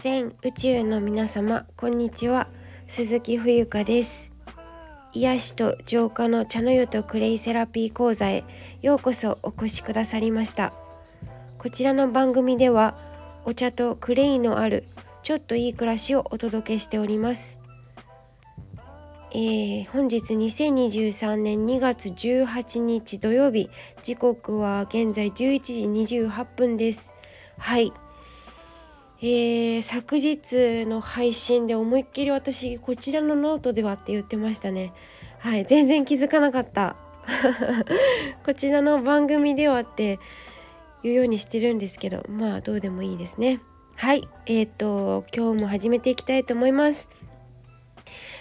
全宇宙の皆様こんにちは。鈴木冬香です。癒しと浄化の茶の湯とクレイセラピー講座へようこそお越しくださりました。こちらの番組ではお茶とクレイのあるちょっといい暮らしをお届けしております。えー、本日2023年2月18日土曜日。時刻は現在11時28分です。はい。えー、昨日の配信で思いっきり私こちらのノートではって言ってましたね。はい全然気づかなかった。こちらの番組ではって言うようにしてるんですけどまあどうでもいいですね。はいえっ、ー、と今日も始めていきたいと思います。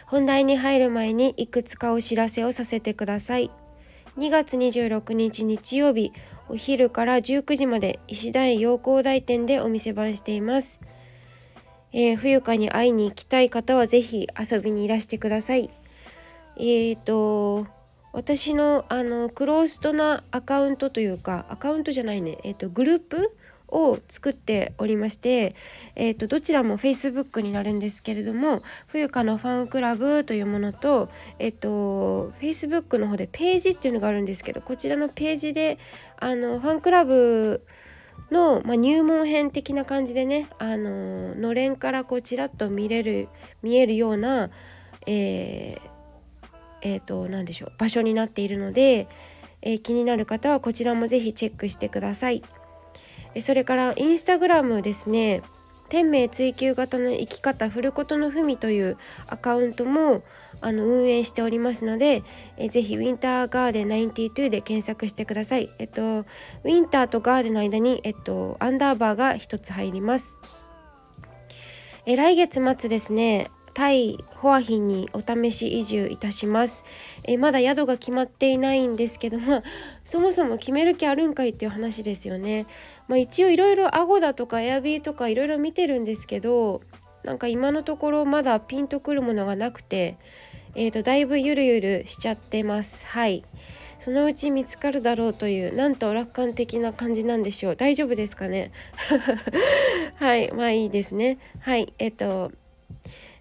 本題に入る前にいくつかお知らせをさせてください。2月26日日曜日お昼から19時まで石田園陽光台店でお店番しています、えー、冬香に会いに行きたい方は是非遊びにいらしてください。えーと私のあのクローストなアカウントというかアカウントじゃないね。えっ、ー、とグループを作っておりまして、えーと、どちらも Facebook になるんですけれども冬香のファンクラブというものと,、えーと、Facebook の方でページっていうのがあるんですけどこちらのページであのファンクラブの、まあ、入門編的な感じでねあののれんからこうちらっと見れる見えるような、えーえーと、何でしょう場所になっているので、えー、気になる方はこちらも是非チェックしてください。それからインスタグラムですね天命追求型の生き方フルコトのふみというアカウントもあの運営しておりますので、えぜひウィンターガーデン92で検索してください。えっと、ウィンターとガーデンの間に、えっと、アンダーバーが1つ入ります。え来月末ですね、タイホアヒンにお試し移住いたします、えまだ宿が決まっていないんですけどまあそもそも決める気あるんかいっていう話ですよねまあ、一応いろいろアゴだとかエアビーとかいろいろ見てるんですけどなんか今のところまだピンとくるものがなくてえーとだいぶゆるゆるしちゃってます。はい。そのうち見つかるだろうというなんと楽観的な感じなんでしょう。大丈夫ですかね？はい。まあいいですね。はい。えっ、ー、と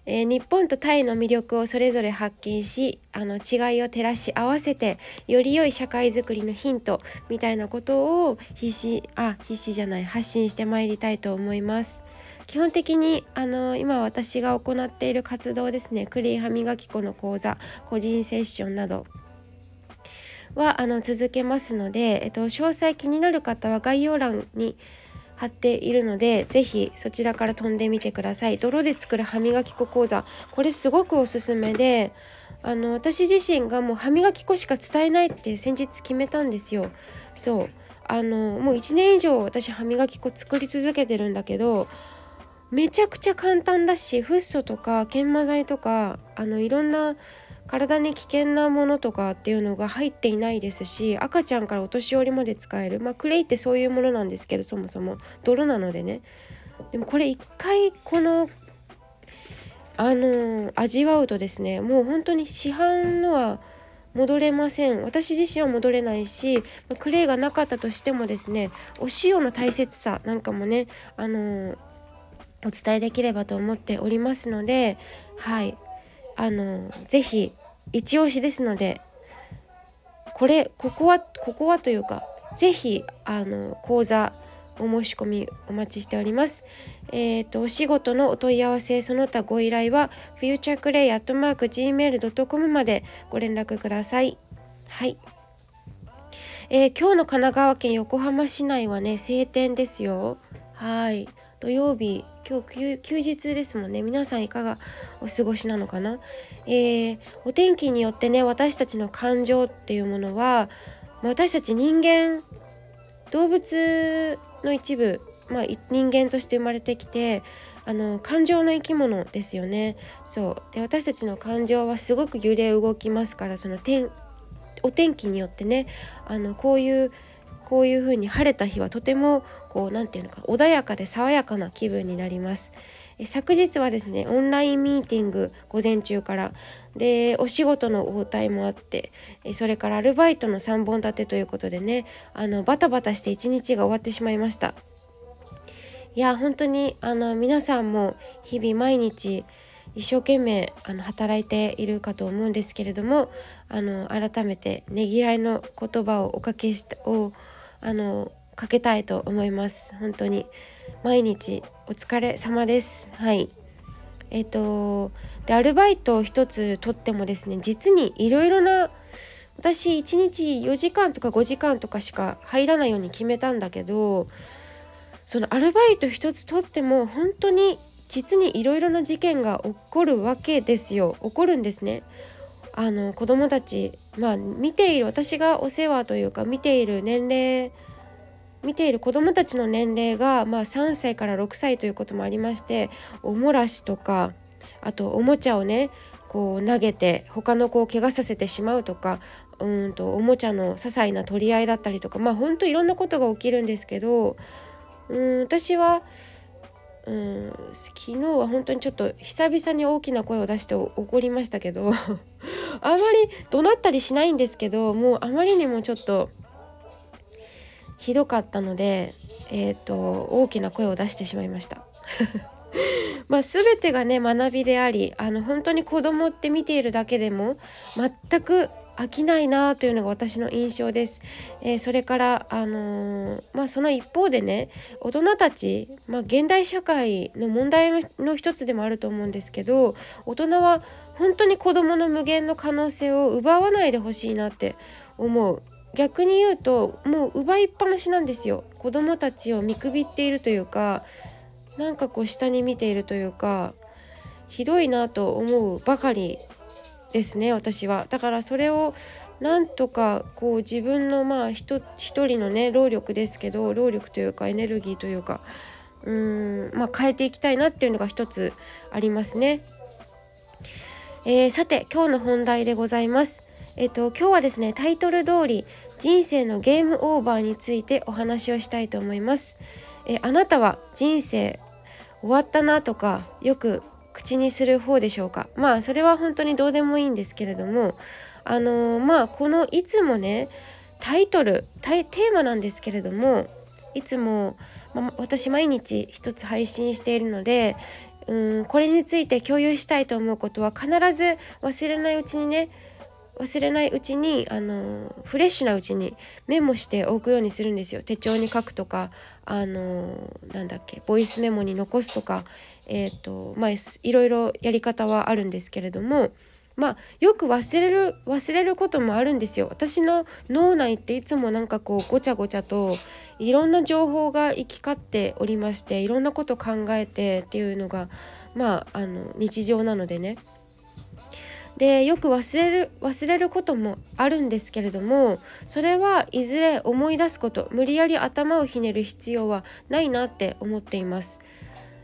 えー、日本とタイの魅力をそれぞれ発見しあの違いを照らし合わせてより良い社会づくりのヒントみたいなことを必死あ必死じゃない発信してまいりたいと思います。基本的にあの今私が行っている活動ですねクリー歯磨き粉の講座個人セッションなどはあの続けますので、えっと、詳細気になる方は概要欄に貼っているので是非そちらから飛んでみてください。泥で作る歯磨き粉講座。これすごくおすすめであの私自身がもう歯磨き粉しか伝えないって先日決めたんですよ。そう。あのもう1年以上私歯磨き粉作り続けてるんだけどめちゃくちゃ簡単だしフッ素とか研磨剤とかあのいろんな体に危険なものとかっていうのが入っていないですし赤ちゃんからお年寄りまで使えるまあクレイってそういうものなんですけどそもそも。泥なのでね。でもこれ一回このあの味わうとですねもう本当に市販のは戻れません。私自身は戻れないしクレイがなかったとしてもですねお塩の大切さなんかもねあのお伝えできればと思っておりますのではい。あの是非一押しですのでこれここはここはというか是非あの講座お申し込みお待ちしております。えっ、ー、とお仕事のお問い合わせその他ご依頼は futureclay.gmail.com までご連絡ください。はい。えー、今日の神奈川県横浜市内はね晴天ですよ。はい。土曜日今日休日ですもんね。皆さんいかがお過ごしなのかな、えー、お天気によってね私たちの感情っていうものは私たち人間動物の一部、まあ、人間として生まれてきてあの感情の生き物ですよね。そう。で私たちの感情はすごく揺れ動きますからその天お天気によってねあのこういうこういう風に晴れた日はとてもこう何て言うのか穏やかで爽やかな気分になります。え昨日はですねオンラインミーティング午前中からでお仕事の応対もあってえそれからアルバイトの3本立てということでねあのバタバタして一日が終わってしまいました。いや本当にあの皆さんも日々毎日一生懸命あの働いているかと思うんですけれどもあの改めてねぎらいの言葉をおかけしたをあのかけたいと思います。本当に。毎日お疲れ様です。はい。えっ、ー、とでアルバイトを一つとってもですね実にいろいろな私1日4時間とか5時間とかしか入らないように決めたんだけどそのアルバイト一つとっても本当に実にいろいろな事件が起こるわけですよ。起こるんですね。あの子供たちまあ見ている私がお世話というか見ている年齢見ている子どもたちの年齢が、まあ、3歳から6歳ということもありましておもらしとかあとおもちゃをねこう投げて他の子を怪我させてしまうとかうんとおもちゃの些細な取り合いだったりとかまあほんといろんなことが起きるんですけどうん私はうん昨日は本当にちょっと久々に大きな声を出して怒りましたけど あまり怒鳴ったりしないんですけどもうあまりにもちょっとひどかったので、えーと、大きな声を出してしまいました。まあ、全てがね学びでありあの本当に子供って見ているだけでも全く飽きないなというのが私の印象です。えー、それから、あのー、まあ、その一方でね大人たち、まあ、現代社会の問題の一つでもあると思うんですけど大人は本当に子どもの無限の可能性を奪わないでほしいなって思う。逆に言うともう奪いっぱなしなんですよ子どもたちを見くびっているというかなんかこう下に見ているというかひどいなと思うばかりですね私はだからそれをなんとかこう自分のまあ一人のね労力ですけど労力というかエネルギーというかうーんまあ変えていきたいなっていうのが一つありますね。えー、さて今日の本題でございます。えっと今日はですねタイトル通り人生のゲームオーバーについてお話をしたいと思います。えあなたは人生終わったなとかよく口にする方でしょうか。まあそれは本当にどうでもいいんですけれどもあのー、まあこのいつもねタイトルテーマなんですけれどもいつも、ま私毎日一つ配信しているのでうんこれについて共有したいと思うことは必ず忘れないうちにね忘れないうちにあのフレッシュなうちにメモしておくようにするんですよ。手帳に書くとかあのなんだっけボイスメモに残すとかえ、ー、とまあいろいろやり方はあるんですけれどもまあよく忘れる忘れることもあるんですよ私の脳内っていつもなんかこうごちゃごちゃといろんな情報が行き交っておりましていろんなこと考えてっていうのがまああの日常なのでねでよく忘れる忘れることもあるんですけれどもそれはいずれ思い出すこと無理やり頭をひねる必要はないなって思っています。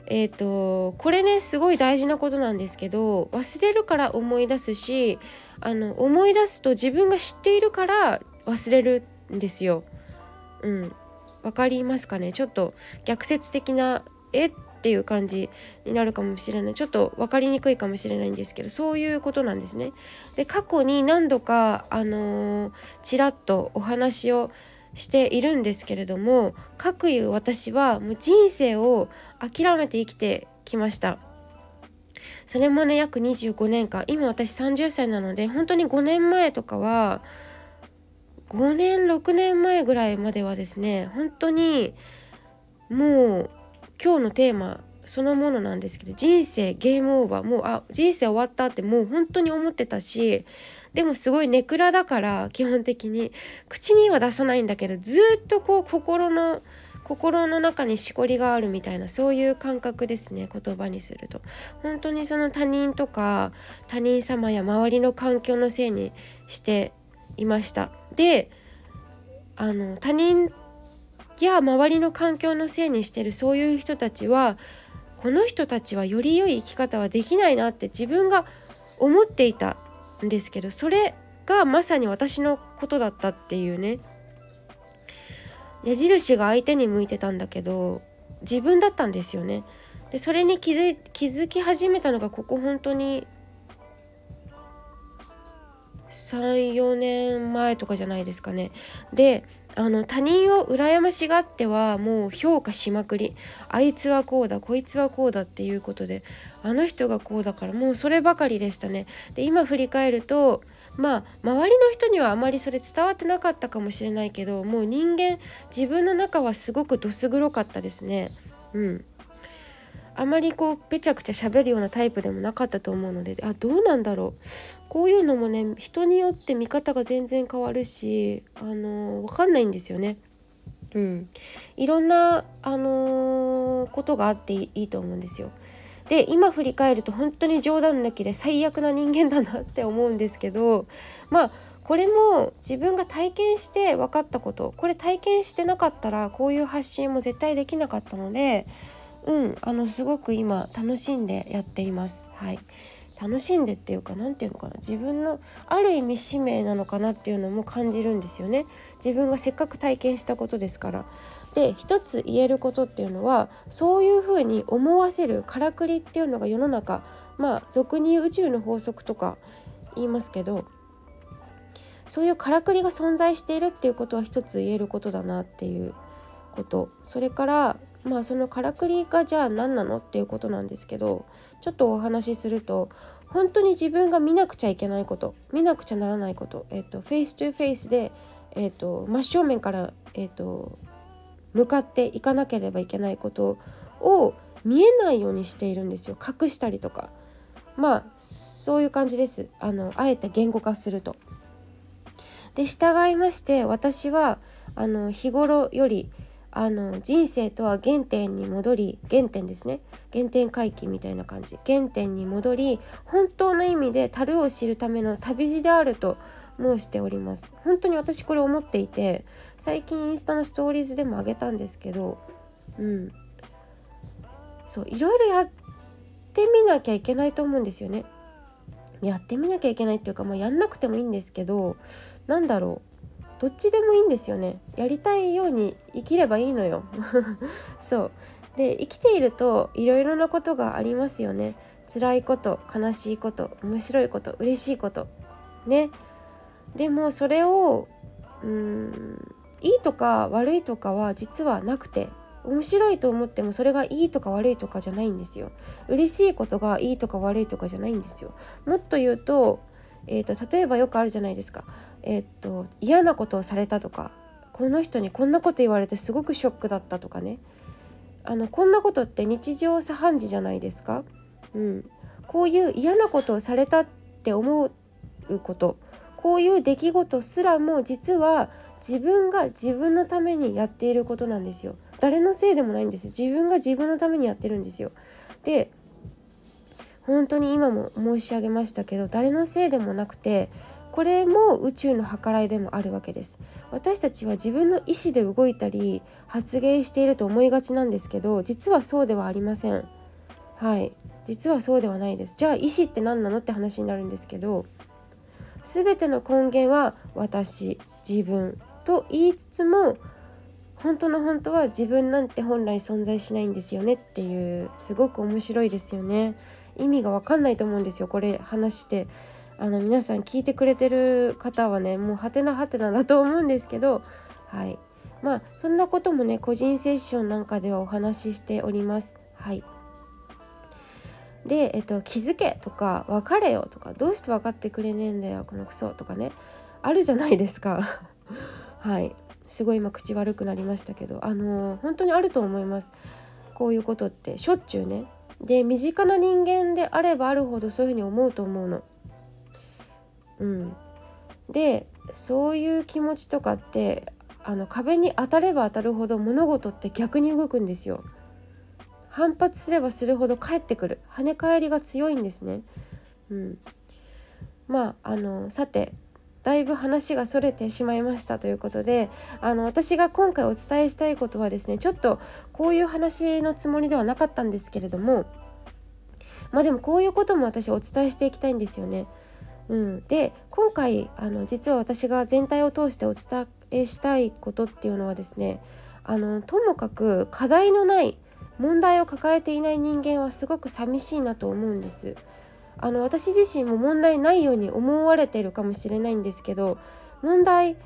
えーと、これねすごい大事なことなんですけど忘れるから思い出すしあの思い出すと自分が知っているから忘れるんですよ。うん、分かりますかね？ちょっと逆説的なえ？っていう感じになるかもしれないちょっと分かりにくいかもしれないんですけどそういうことなんですね。で過去に何度かあのー、ちらっとお話をしているんですけれどもかくいう私はもう人生を諦めて生きてきました。それもね約25年間今私30歳なので本当に5年前とかは5年6年前ぐらいまではですね本当にもう今日のテーマそのものなんですけど人生ゲームオーバーもうあ人生終わったってもう本当に思ってたしでもすごいネクラだから基本的に。口には出さないんだけどずっとこう心の心の中にしこりがあるみたいなそういう感覚ですね言葉にすると。本当にその他人とか他人様や周りの環境のせいにしていました。であの他人や周りの環境のせいにしてるそういう人たちはこの人たちはより良い生き方はできないなって自分が思っていたんですけどそれがまさに私のことだったっていうね矢印が相手に向いてたんだけど自分だったんですよね。でそれに気づ気づき始めたのがここ本当に34年前とかじゃないですかね。であの他人を羨ましがってはもう評価しまくりあいつはこうだこいつはこうだっていうことであの人がこうだからもうそればかりでしたね。で今振り返るとまあ周りの人にはあまりそれ伝わってなかったかもしれないけどもう人間自分の中はすごくどす黒かったですね。うんあまりこうぺちゃくちゃ喋るようなタイプでもなかったと思うのであどうなんだろうこういうのもね人によって見方が全然変わるしあの分かんないんですよね。うん、いろんな、あのー、ことがあっていいと思うんですよ。で今振り返ると本当に冗談抜きで最悪な人間だなって思うんですけどまあこれも自分が体験して分かったことこれ体験してなかったらこういう発信も絶対できなかったのでうんあのすごく今楽しんでやっています。はい。楽しんでっていうか何て言うのかな。自分のある意味使命なのかなっていうのも感じるんですよね。自分がせっかく体験したことですから。で一つ言えることっていうのはそういうふうに思わせるからくりっていうのが世の中まあ俗に言う宇宙の法則とか言いますけどそういうからくりが存在しているっていうことは一つ言えることだなっていうこと。それからまあそのからくりがじゃあ何なのっていうことなんですけどちょっとお話しすると本当に自分が見なくちゃいけないこと見なくちゃならないこと、えっと、 face to face で、えっと、真正面から、えっと、向かっていかなければいけないことを見えないようにしているんですよ。隠したりとか。まあそういう感じです。あのあえて言語化すると。で従いまして私はあの日頃よりあの人生とは原点に戻り原点ですね。原点回帰みたいな感じ。原点に戻り本当の意味で樽を知るための旅路であると申しております。本当に私これ思っていて最近インスタのストーリーズでもあげたんですけどうん。そういろいろやってみなきゃいけないと思うんですよね。やってみなきゃいけないっていうか、まあ、やんなくてもいいんですけど何だろう。どっちでもいいんですよね。やりたいように生きればいいのよ。そう。で生きているといろいろなことがありますよね。辛いこと悲しいこと面白いこと嬉しいこと。ね。でもそれをうんいいとか悪いとかは実はなくて面白いと思ってもそれがいいとか悪いとかじゃないんですよ。嬉しいことがいいとか悪いとかじゃないんですよ。もっと言うとえーと、例えばよくあるじゃないですか、えーと、嫌なことをされたとかこの人にこんなこと言われてすごくショックだったとかね。あのこんなことって日常茶飯事じゃないですか、うん、こういう嫌なことをされたって思うことこういう出来事すらも実は自分が自分のためにやっていることなんですよ。誰のせいでもないんです自分が自分のためにやってるんですよ。で本当に今も申し上げましたけど誰のせいでもなくてこれも宇宙の計らいでもあるわけです。私たちは自分の意思で動いたり発言していると思いがちなんですけど実はそうではありません。はい。実はそうではないです。じゃあ意思って何なのって話になるんですけど全ての根源は私自分と言いつつも本当の本当は自分なんて本来存在しないんですよねっていうすごく面白いですよね。意味が分かんないと思うんですよこれ話して。あの皆さん聞いてくれてる方はねもうはてなはてなだと思うんですけどはい。まあそんなこともね個人セッションなんかではお話ししております。はい。で、えっと、気づけとか別れよとかどうして分かってくれねえんだよこのクソとかねあるじゃないですか。はい。すごい今口悪くなりましたけどあのー、本当にあると思います。こういうことってしょっちゅうね。で身近な人間であればあるほどそういうふうに思うと思うの。うん、でそういう気持ちとかってあの壁に当たれば当たるほど物事って逆に動くんですよ。反発すればするほど返ってくる跳ね返りが強いんですね。うん、まああのさてだいぶ話がそれてしまいましたということであの私が今回お伝えしたいことはですねちょっとこういう話のつもりではなかったんですけれどもまあでもこういうことも私お伝えしていきたいんですよね。うん、で今回あの実は私が全体を通してお伝えしたいことっていうのはですねあのともかく課題のない問題を抱えていない人間はすごく寂しいなと思うんです。あの私自身も問題ないように思われてるかもしれないんですけど問題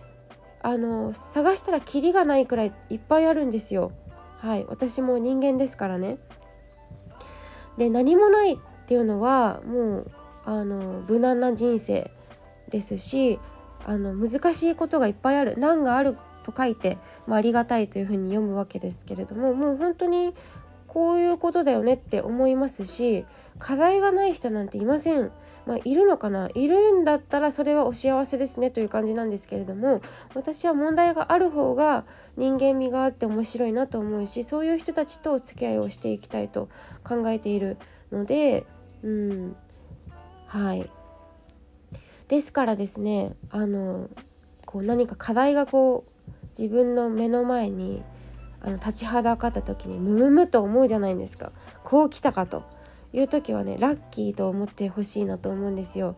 あの探したらキリがないくらいいっぱいあるんですよ。はい私も人間ですからね。で何もないっていうのはもうあの無難な人生ですしあの難しいことがいっぱいある難があると書いて、まあ、ありがたいというふうに読むわけですけれどももう本当にこういうことだよねって思いますし課題がない人なんていません。まあ、いるのかな？いるんだったらそれはお幸せですねという感じなんですけれども私は問題がある方が人間味があって面白いなと思うしそういう人たちとお付き合いをしていきたいと考えているのでうんはい。ですからですねあのこう何か課題がこう自分の目の前にあの立ちはだかった時にムムムと思うじゃないですか。こう来たかと。いう時はねラッキーと思ってほしいなと思うんですよ。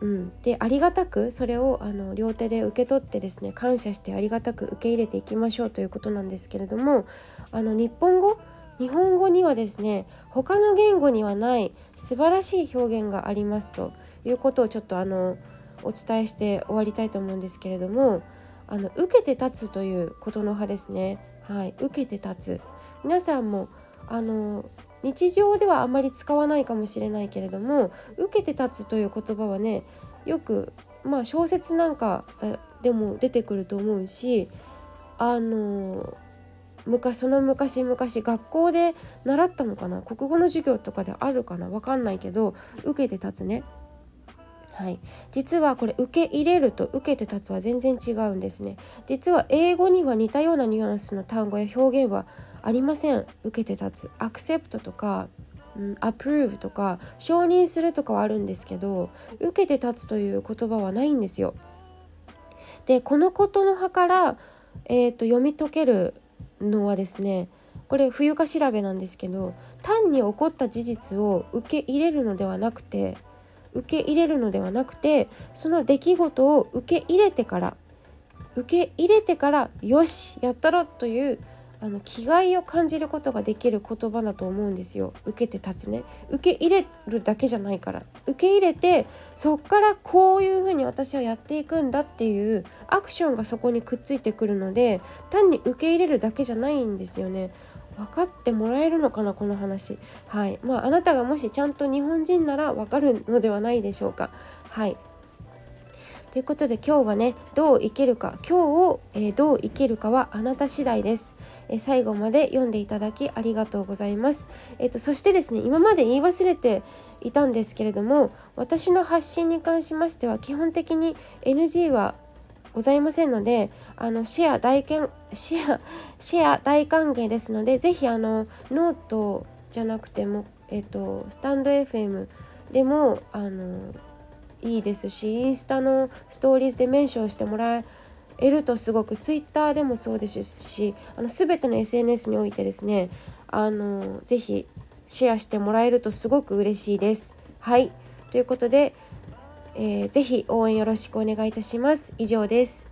うん、でありがたくそれをあの両手で受け取ってですね感謝してありがたく受け入れていきましょうということなんですけれどもあの日本語日本語にはですね他の言語にはない素晴らしい表現がありますということをちょっとあのお伝えして終わりたいと思うんですけれどもあの受けて立つということの葉ですね。はい、受けて立つ。皆さんもあの日常ではあまり使わないかもしれないけれども受けて立つという言葉はねよくまあ小説なんかでも出てくると思うしあの昔その昔々学校で習ったのかな？国語の授業とかであるかな？分かんないけど受けて立つね。はい、実はこれ受け入れると受けて立つは全然違うんですね。実は英語には似たようなニュアンスの単語や表現はありません。受けて立つ。アクセプトとか、うん、アプローブとか承認するとかはあるんですけど受けて立つという言葉はないんですよ。でこのことの葉から、えーと、読み解けるのはですねこれ冬か調べなんですけど単に起こった事実を受け入れるのではなくて受け入れるのではなくてその出来事を受け入れてから受け入れてからよしやったろというあの気概を感じることができる言葉だと思うんですよ。受けて立つね。受け入れるだけじゃないから。受け入れてそっからこういうふうに私はやっていくんだっていうアクションがそこにくっついてくるので単に受け入れるだけじゃないんですよね。分かってもらえるのかなこの話。はい。まああなたがもしちゃんと日本人なら分かるのではないでしょうか。はい。ということで今日はねどう生きるか。今日を、えー、どう生きるかはあなた次第です、えー、最後まで読んでいただきありがとうございます。え、ー、とそしてですね今まで言い忘れていたんですけれども私の発信に関しましては基本的に NG はございませんのであのシェア大けんシェアシェア大歓迎ですのでぜひあのノートじゃなくてもえっとスタンド FM でもあのいいですしインスタのストーリーズでメンションしてもらえるとすごくツイッターでもそうですしあの全ての SNS においてですねあのぜひシェアしてもらえるとすごく嬉しいです。はいということで、えー、ぜひ応援よろしくお願いいたします。以上です。